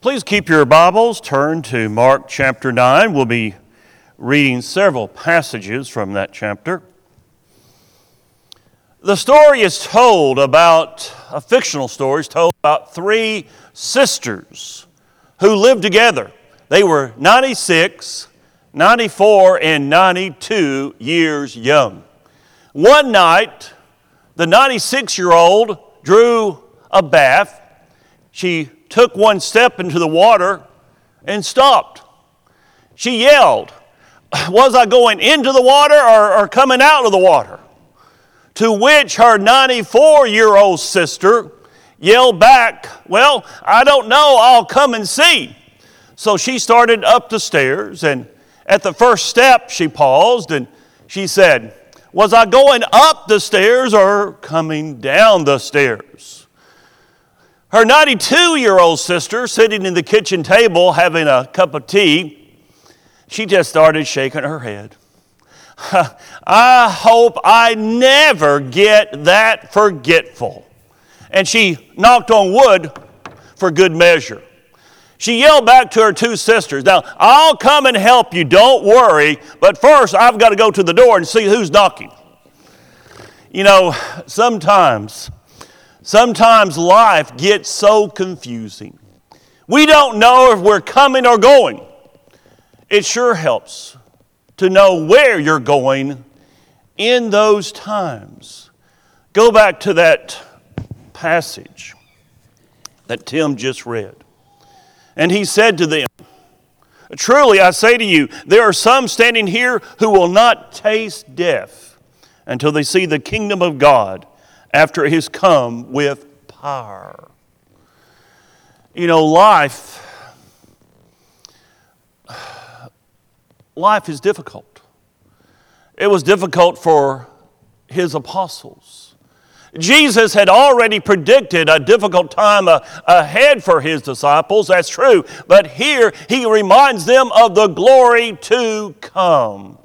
Please keep your Bibles turned to Mark chapter 9. We'll be reading several passages from that chapter. The story is told about, a fictional story is told about three sisters who lived together. They were 96, 94, and 92 years young. One night, the 96 year old drew a bath. She took one step into the water and stopped. She yelled, Was I going into the water or, or coming out of the water? To which her 94 year old sister yelled back, Well, I don't know, I'll come and see. So she started up the stairs, and at the first step, she paused and she said, Was I going up the stairs or coming down the stairs? Her 92 year old sister, sitting in the kitchen table having a cup of tea, she just started shaking her head. I hope I never get that forgetful. And she knocked on wood for good measure. She yelled back to her two sisters, Now, I'll come and help you, don't worry, but first I've got to go to the door and see who's knocking. You know, sometimes Sometimes life gets so confusing. We don't know if we're coming or going. It sure helps to know where you're going in those times. Go back to that passage that Tim just read. And he said to them, Truly I say to you, there are some standing here who will not taste death until they see the kingdom of God after he's come with power. You know, life life is difficult. It was difficult for his apostles. Jesus had already predicted a difficult time uh, ahead for his disciples, that's true. But here he reminds them of the glory to come.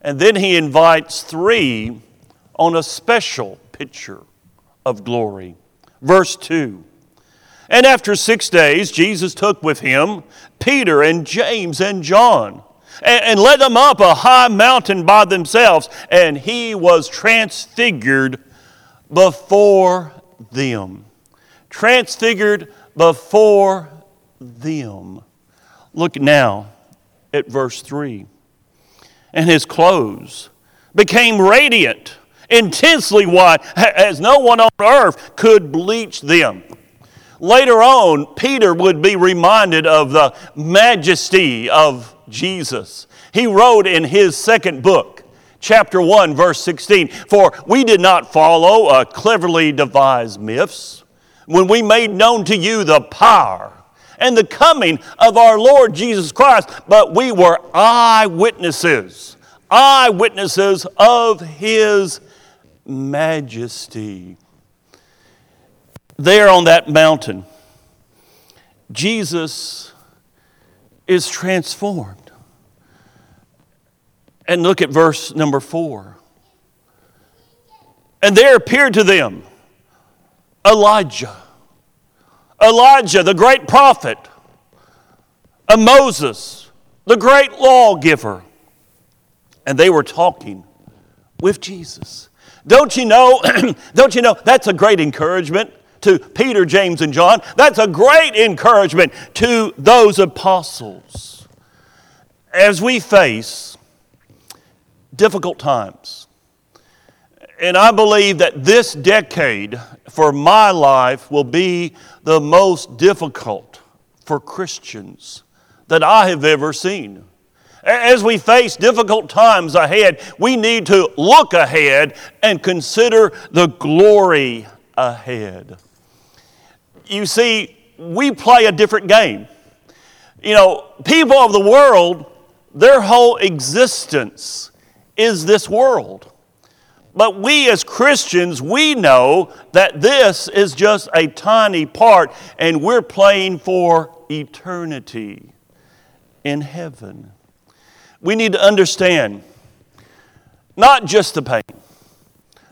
And then he invites three on a special picture of glory. Verse 2 And after six days, Jesus took with him Peter and James and John and, and led them up a high mountain by themselves, and he was transfigured before them. Transfigured before them. Look now at verse 3. And his clothes became radiant intensely white, as no one on earth could bleach them. Later on, Peter would be reminded of the majesty of Jesus. He wrote in his second book, chapter 1, verse 16 For we did not follow a cleverly devised myths when we made known to you the power and the coming of our Lord Jesus Christ, but we were eyewitnesses, eyewitnesses of his majesty. There on that mountain, Jesus is transformed. And look at verse number four. And there appeared to them Elijah. Elijah, the great prophet, a Moses, the great lawgiver. And they were talking with Jesus. Don't you know? don't you know that's a great encouragement to Peter, James, and John? That's a great encouragement to those apostles. As we face difficult times, and I believe that this decade for my life will be the most difficult for Christians that I have ever seen. As we face difficult times ahead, we need to look ahead and consider the glory ahead. You see, we play a different game. You know, people of the world, their whole existence is this world. But we as Christians, we know that this is just a tiny part and we're playing for eternity in heaven we need to understand not just the pain,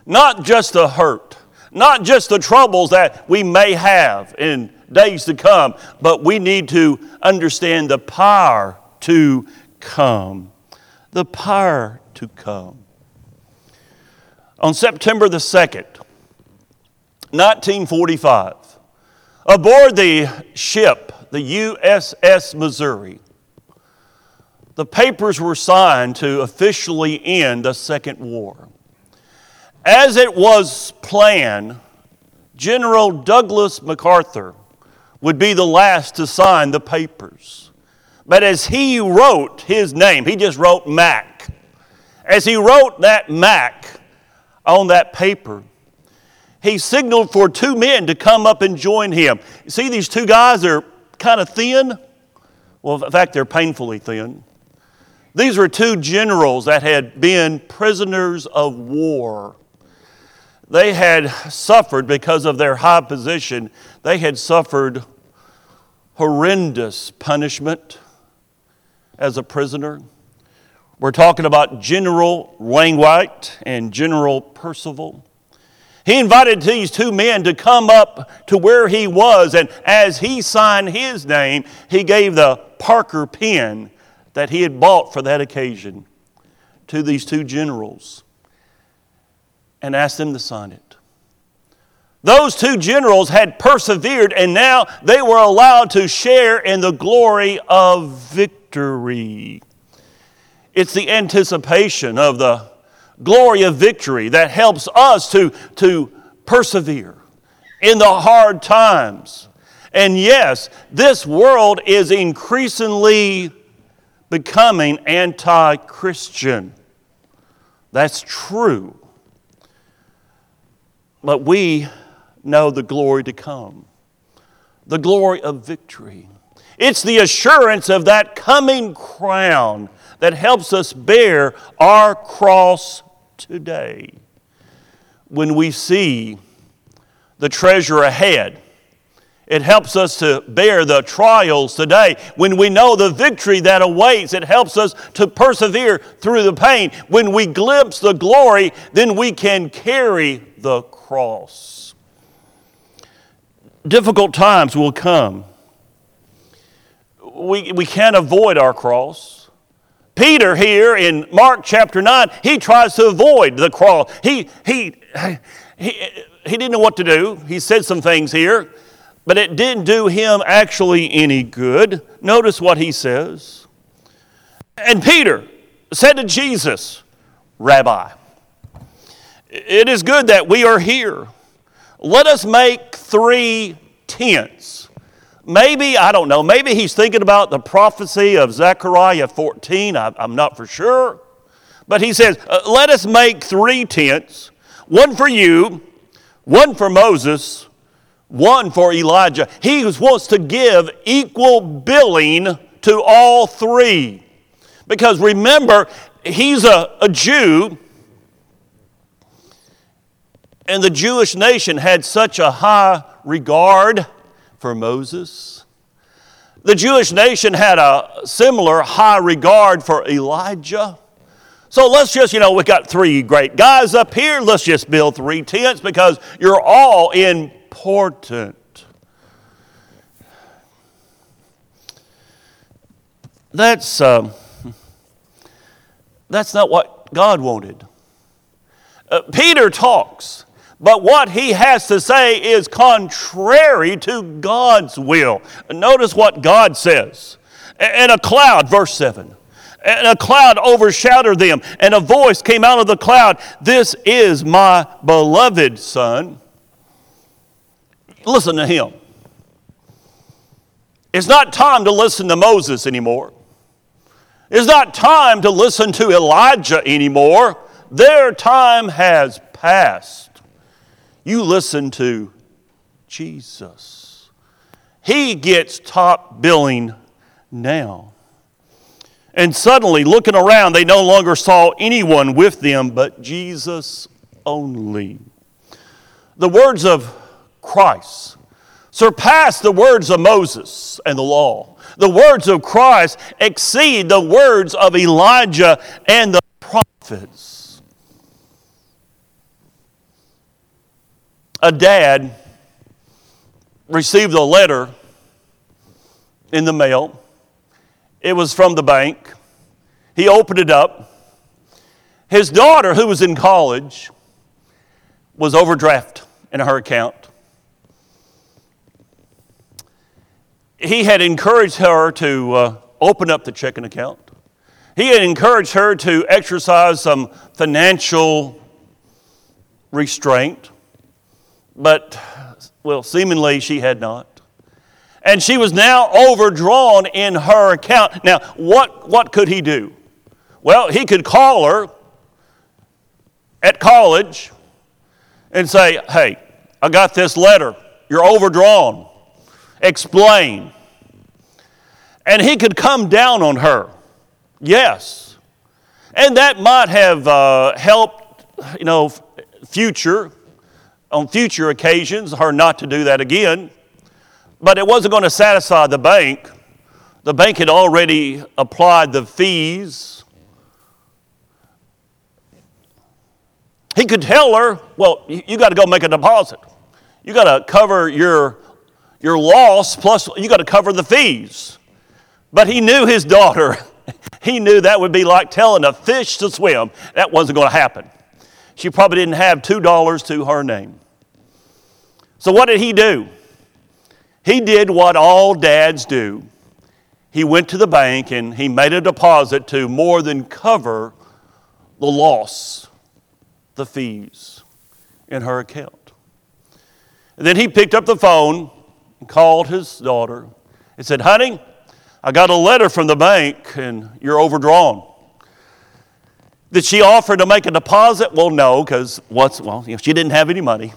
not just the hurt, not just the troubles that we may have in days to come, but we need to understand the power to come. The power to come. On September the 2nd, 1945, aboard the ship, the USS Missouri, the papers were signed to officially end the Second War. As it was planned, General Douglas MacArthur would be the last to sign the papers. But as he wrote his name, he just wrote Mac. As he wrote that Mac on that paper, he signaled for two men to come up and join him. You see, these two guys are kind of thin. Well, in fact, they're painfully thin. These were two generals that had been prisoners of war. They had suffered because of their high position, they had suffered horrendous punishment as a prisoner. We're talking about General Wainwright and General Percival. He invited these two men to come up to where he was, and as he signed his name, he gave the Parker pen that he had bought for that occasion to these two generals and asked them to sign it. Those two generals had persevered, and now they were allowed to share in the glory of victory. It's the anticipation of the glory of victory that helps us to, to persevere in the hard times. And yes, this world is increasingly becoming anti Christian. That's true but we know the glory to come, the glory of victory. It's the assurance of that coming crown that helps us bear our cross today. When we see the treasure ahead, it helps us to bear the trials today. When we know the victory that awaits, it helps us to persevere through the pain. When we glimpse the glory, then we can carry the cross. Difficult times will come. We, we can't avoid our cross. Peter here in Mark chapter 9, he tries to avoid the cross. He, he, he, he didn't know what to do. He said some things here, but it didn't do him actually any good. Notice what he says. And Peter said to Jesus, Rabbi, it is good that we are here. Let us make three tents. Maybe, I don't know, maybe he's thinking about the prophecy of Zechariah 14. I, am not for sure. But he says, uh, Let us make three tents one for you, one for Moses, one for Elijah. He wants to give equal billing to all three. Because remember, he's a, a Jew and the Jewish nation had such a high regard for Moses. The Jewish nation had a similar high regard for Elijah. So let's just, you know, we've got three great guys up here. Let's just build three tents because you're all important. That's, um, that's not what God wanted. Uh, Peter talks but what he has to say is contrary to God's will. Notice what God says. And a cloud, verse 7. And a cloud overshadowed them, and a voice came out of the cloud This is my beloved Son. Listen to him. It's not time to listen to Moses anymore. It's not time to listen to Elijah anymore. Their time has passed. You listen to Jesus. He gets top billing now. And suddenly, looking around, they no longer saw anyone with them but Jesus only. The words of Christ surpass the words of Moses and the law. The words of Christ exceed the words of Elijah and the prophets. a dad received a letter in the mail. It was from the bank. He opened it up. His daughter, who was in college, was overdraft in her account. He had encouraged her to uh, open up the checking account. He had encouraged her to exercise some financial restraint, but, well, seemingly she had not. And she was now overdrawn in her account. Now, what, what could he do? Well, he could call her at college and say, Hey, I got this letter. You're overdrawn. Explain. And he could come down on her. Yes. And that might have uh, helped, you know, future, on future occasions, her not to do that again. But it wasn't going to satisfy the bank. The bank had already applied the fees. He could tell her, well, you, you got to go make a deposit. You got to cover your, your loss, plus you got to cover the fees. But he knew his daughter. he knew that would be like telling a fish to swim. That wasn't going to happen. She probably didn't have $2 to her name. So, what did he do? He did what all dads do. He went to the bank and he made a deposit to more than cover the loss, the fees in her account. And then he picked up the phone and called his daughter and said, Honey, I got a letter from the bank and you're overdrawn. Did she offer to make a deposit? Well, no, because what's well, you know, she didn't have any money.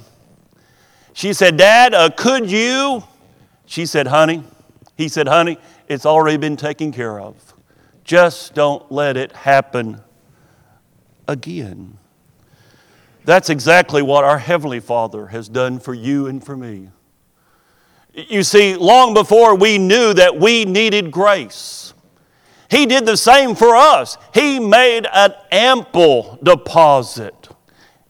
She said, Dad, uh, could you? She said, Honey, he said, Honey, it's already been taken care of. Just don't let it happen again. That's exactly what our Heavenly Father has done for you and for me. You see, long before we knew that we needed grace, he did the same for us. He made an ample deposit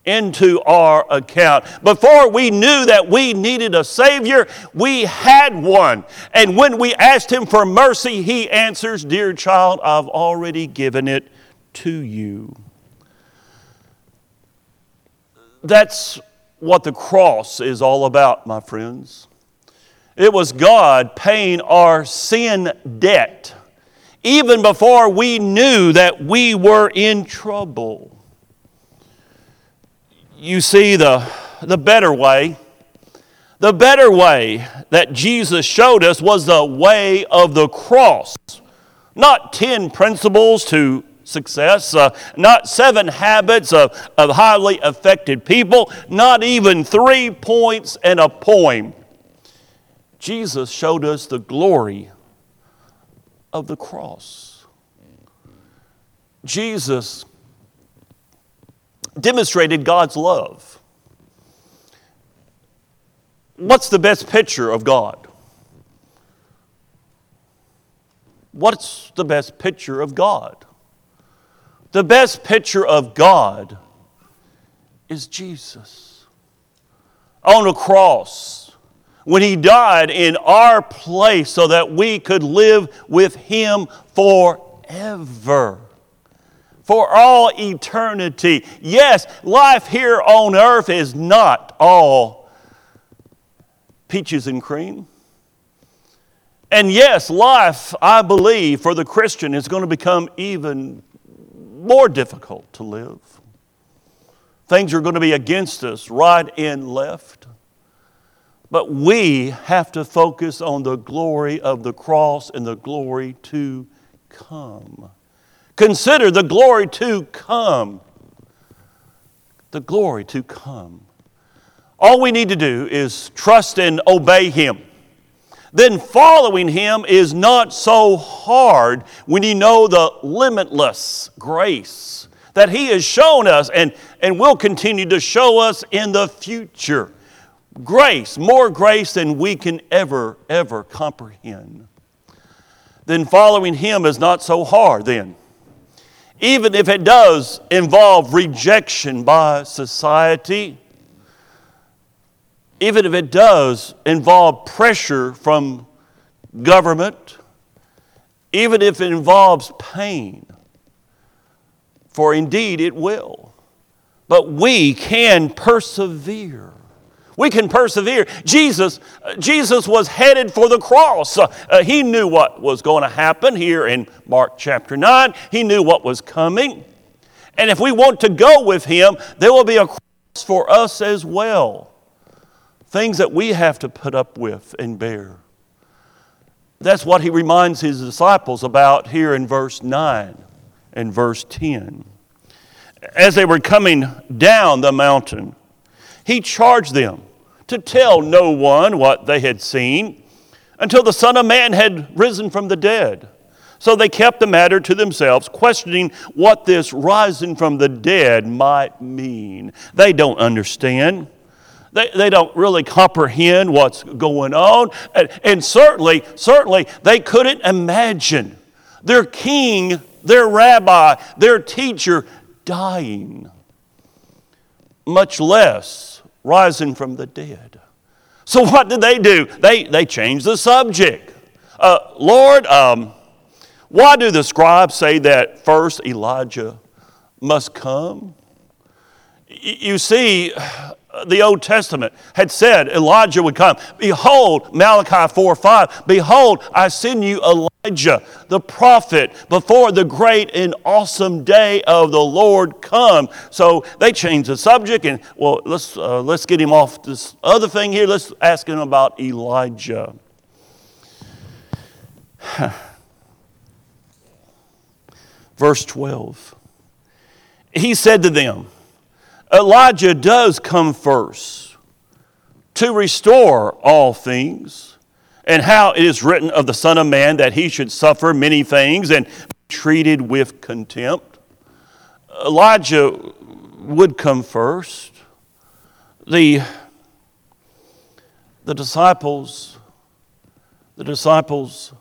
into our account. Before we knew that we needed a Savior, we had one. And when we asked Him for mercy, He answers, Dear child, I've already given it to you. That's what the cross is all about, my friends. It was God paying our sin debt even before we knew that we were in trouble. You see, the, the better way, the better way that Jesus showed us was the way of the cross. Not 10 principles to success, uh, not seven habits of, of highly affected people, not even three points and a poem. Jesus showed us the glory of the cross. Jesus demonstrated God's love. What's the best picture of God? What's the best picture of God? The best picture of God is Jesus on a cross when he died in our place so that we could live with him forever. For all eternity. Yes, life here on earth is not all peaches and cream. And yes, life, I believe, for the Christian is going to become even more difficult to live. Things are going to be against us right and left. But we have to focus on the glory of the cross and the glory to come. Consider the glory to come. The glory to come. All we need to do is trust and obey Him. Then following Him is not so hard when you know the limitless grace that He has shown us and, and will continue to show us in the future grace, more grace than we can ever, ever comprehend. Then following Him is not so hard, then. Even if it does involve rejection by society, even if it does involve pressure from government, even if it involves pain, for indeed it will. But we can persevere. We can persevere. Jesus, Jesus was headed for the cross. Uh, he knew what was going to happen here in Mark chapter 9. He knew what was coming. And if we want to go with him, there will be a cross for us as well. Things that we have to put up with and bear. That's what he reminds his disciples about here in verse 9 and verse 10. As they were coming down the mountain, he charged them to tell no one what they had seen until the Son of Man had risen from the dead. So they kept the matter to themselves, questioning what this rising from the dead might mean. They don't understand. They, they don't really comprehend what's going on. And, and certainly, certainly, they couldn't imagine their king, their rabbi, their teacher dying, much less rising from the dead. So, what did they do? They, they changed the subject. Uh, Lord, um, why do the scribes say that first Elijah must come? You see, the Old Testament had said Elijah would come. Behold, Malachi 4 5, behold, I send you Elijah, the prophet, before the great and awesome day of the Lord come. So they changed the subject, and well, let's, uh, let's get him off this other thing here. Let's ask him about Elijah. Verse 12. He said to them, Elijah does come first to restore all things, and how it is written of the Son of Man that he should suffer many things and be treated with contempt. Elijah would come first. The, the disciples, the disciples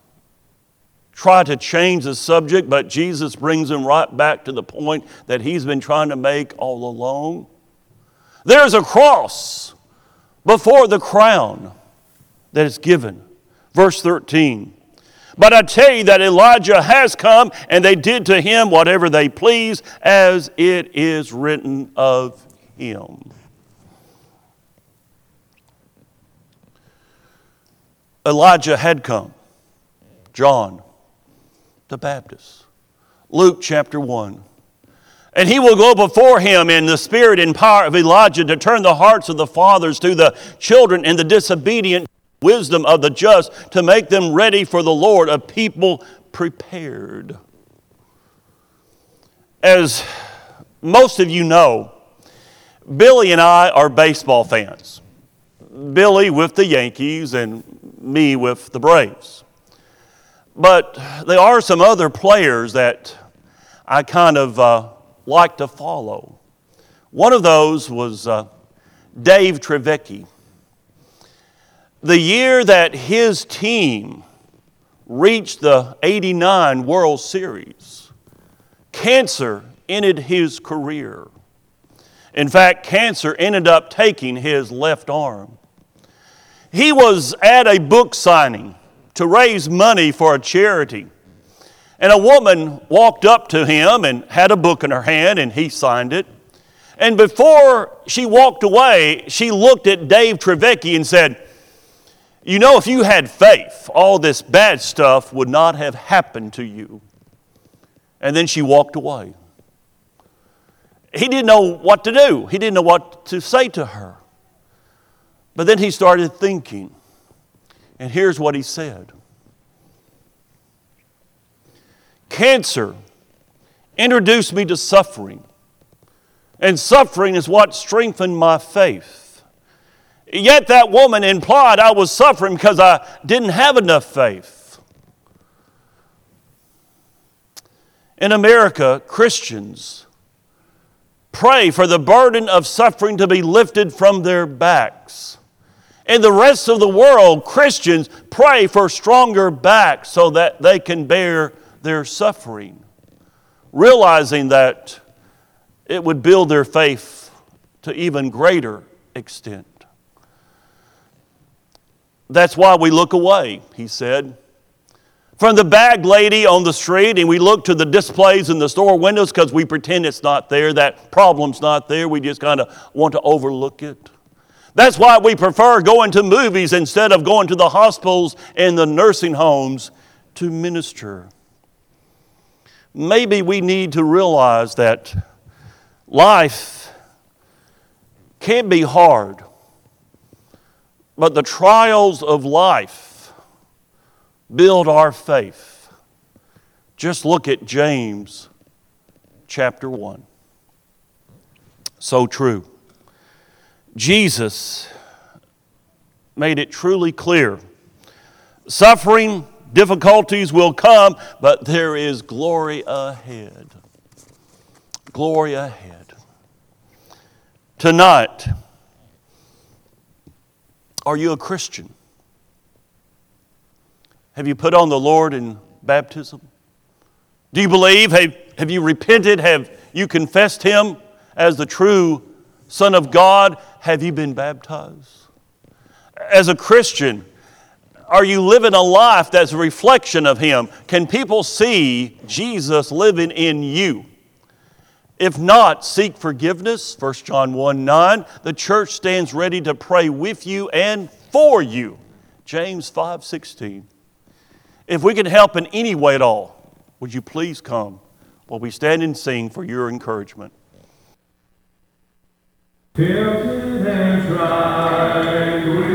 try to change the subject, but Jesus brings him right back to the point that he's been trying to make all along. There's a cross before the crown that is given. Verse 13. But I tell you that Elijah has come, and they did to him whatever they pleased, as it is written of him. Elijah had come. John the Baptist. Luke chapter 1. And he will go before him in the spirit and power of Elijah to turn the hearts of the fathers to the children and the disobedient wisdom of the just to make them ready for the Lord, a people prepared. As most of you know, Billy and I are baseball fans. Billy with the Yankees and me with the Braves. But there are some other players that I kind of uh, like to follow. One of those was uh, Dave Dravecky. The year that his team reached the 89 World Series, cancer ended his career. In fact, cancer ended up taking his left arm. He was at a book signing to raise money for a charity. And a woman walked up to him and had a book in her hand, and he signed it. And before she walked away, she looked at Dave Dravecky and said, You know, if you had faith, all this bad stuff would not have happened to you. And then she walked away. He didn't know what to do, he didn't know what to say to her. But then he started thinking. And here's what he said Cancer introduced me to suffering, and suffering is what strengthened my faith. Yet that woman implied I was suffering because I didn't have enough faith. In America, Christians pray for the burden of suffering to be lifted from their backs. In the rest of the world, Christians pray for stronger backs so that they can bear their suffering, realizing that it would build their faith to even greater extent. That's why we look away, he said. From the bag lady on the street, and we look to the displays in the store windows because we pretend it's not there, that problem's not there. We just kind of want to overlook it. That's why we prefer going to movies instead of going to the hospitals and the nursing homes to minister. Maybe we need to realize that life can be hard, but the trials of life build our faith. Just look at James chapter 1. So true. Jesus made it truly clear. Suffering, difficulties will come, but there is glory ahead. Glory ahead. Tonight, are you a Christian? Have you put on the Lord in baptism? Do you believe? Have, have you repented? Have you confessed Him as the true Son of God? Have you been baptized? As a Christian, are you living a life that's a reflection of Him? Can people see Jesus living in you? If not, seek forgiveness. 1 John 1 9. The church stands ready to pray with you and for you. James 5 16. If we can help in any way at all, would you please come while we stand and sing for your encouragement? Tilted and tried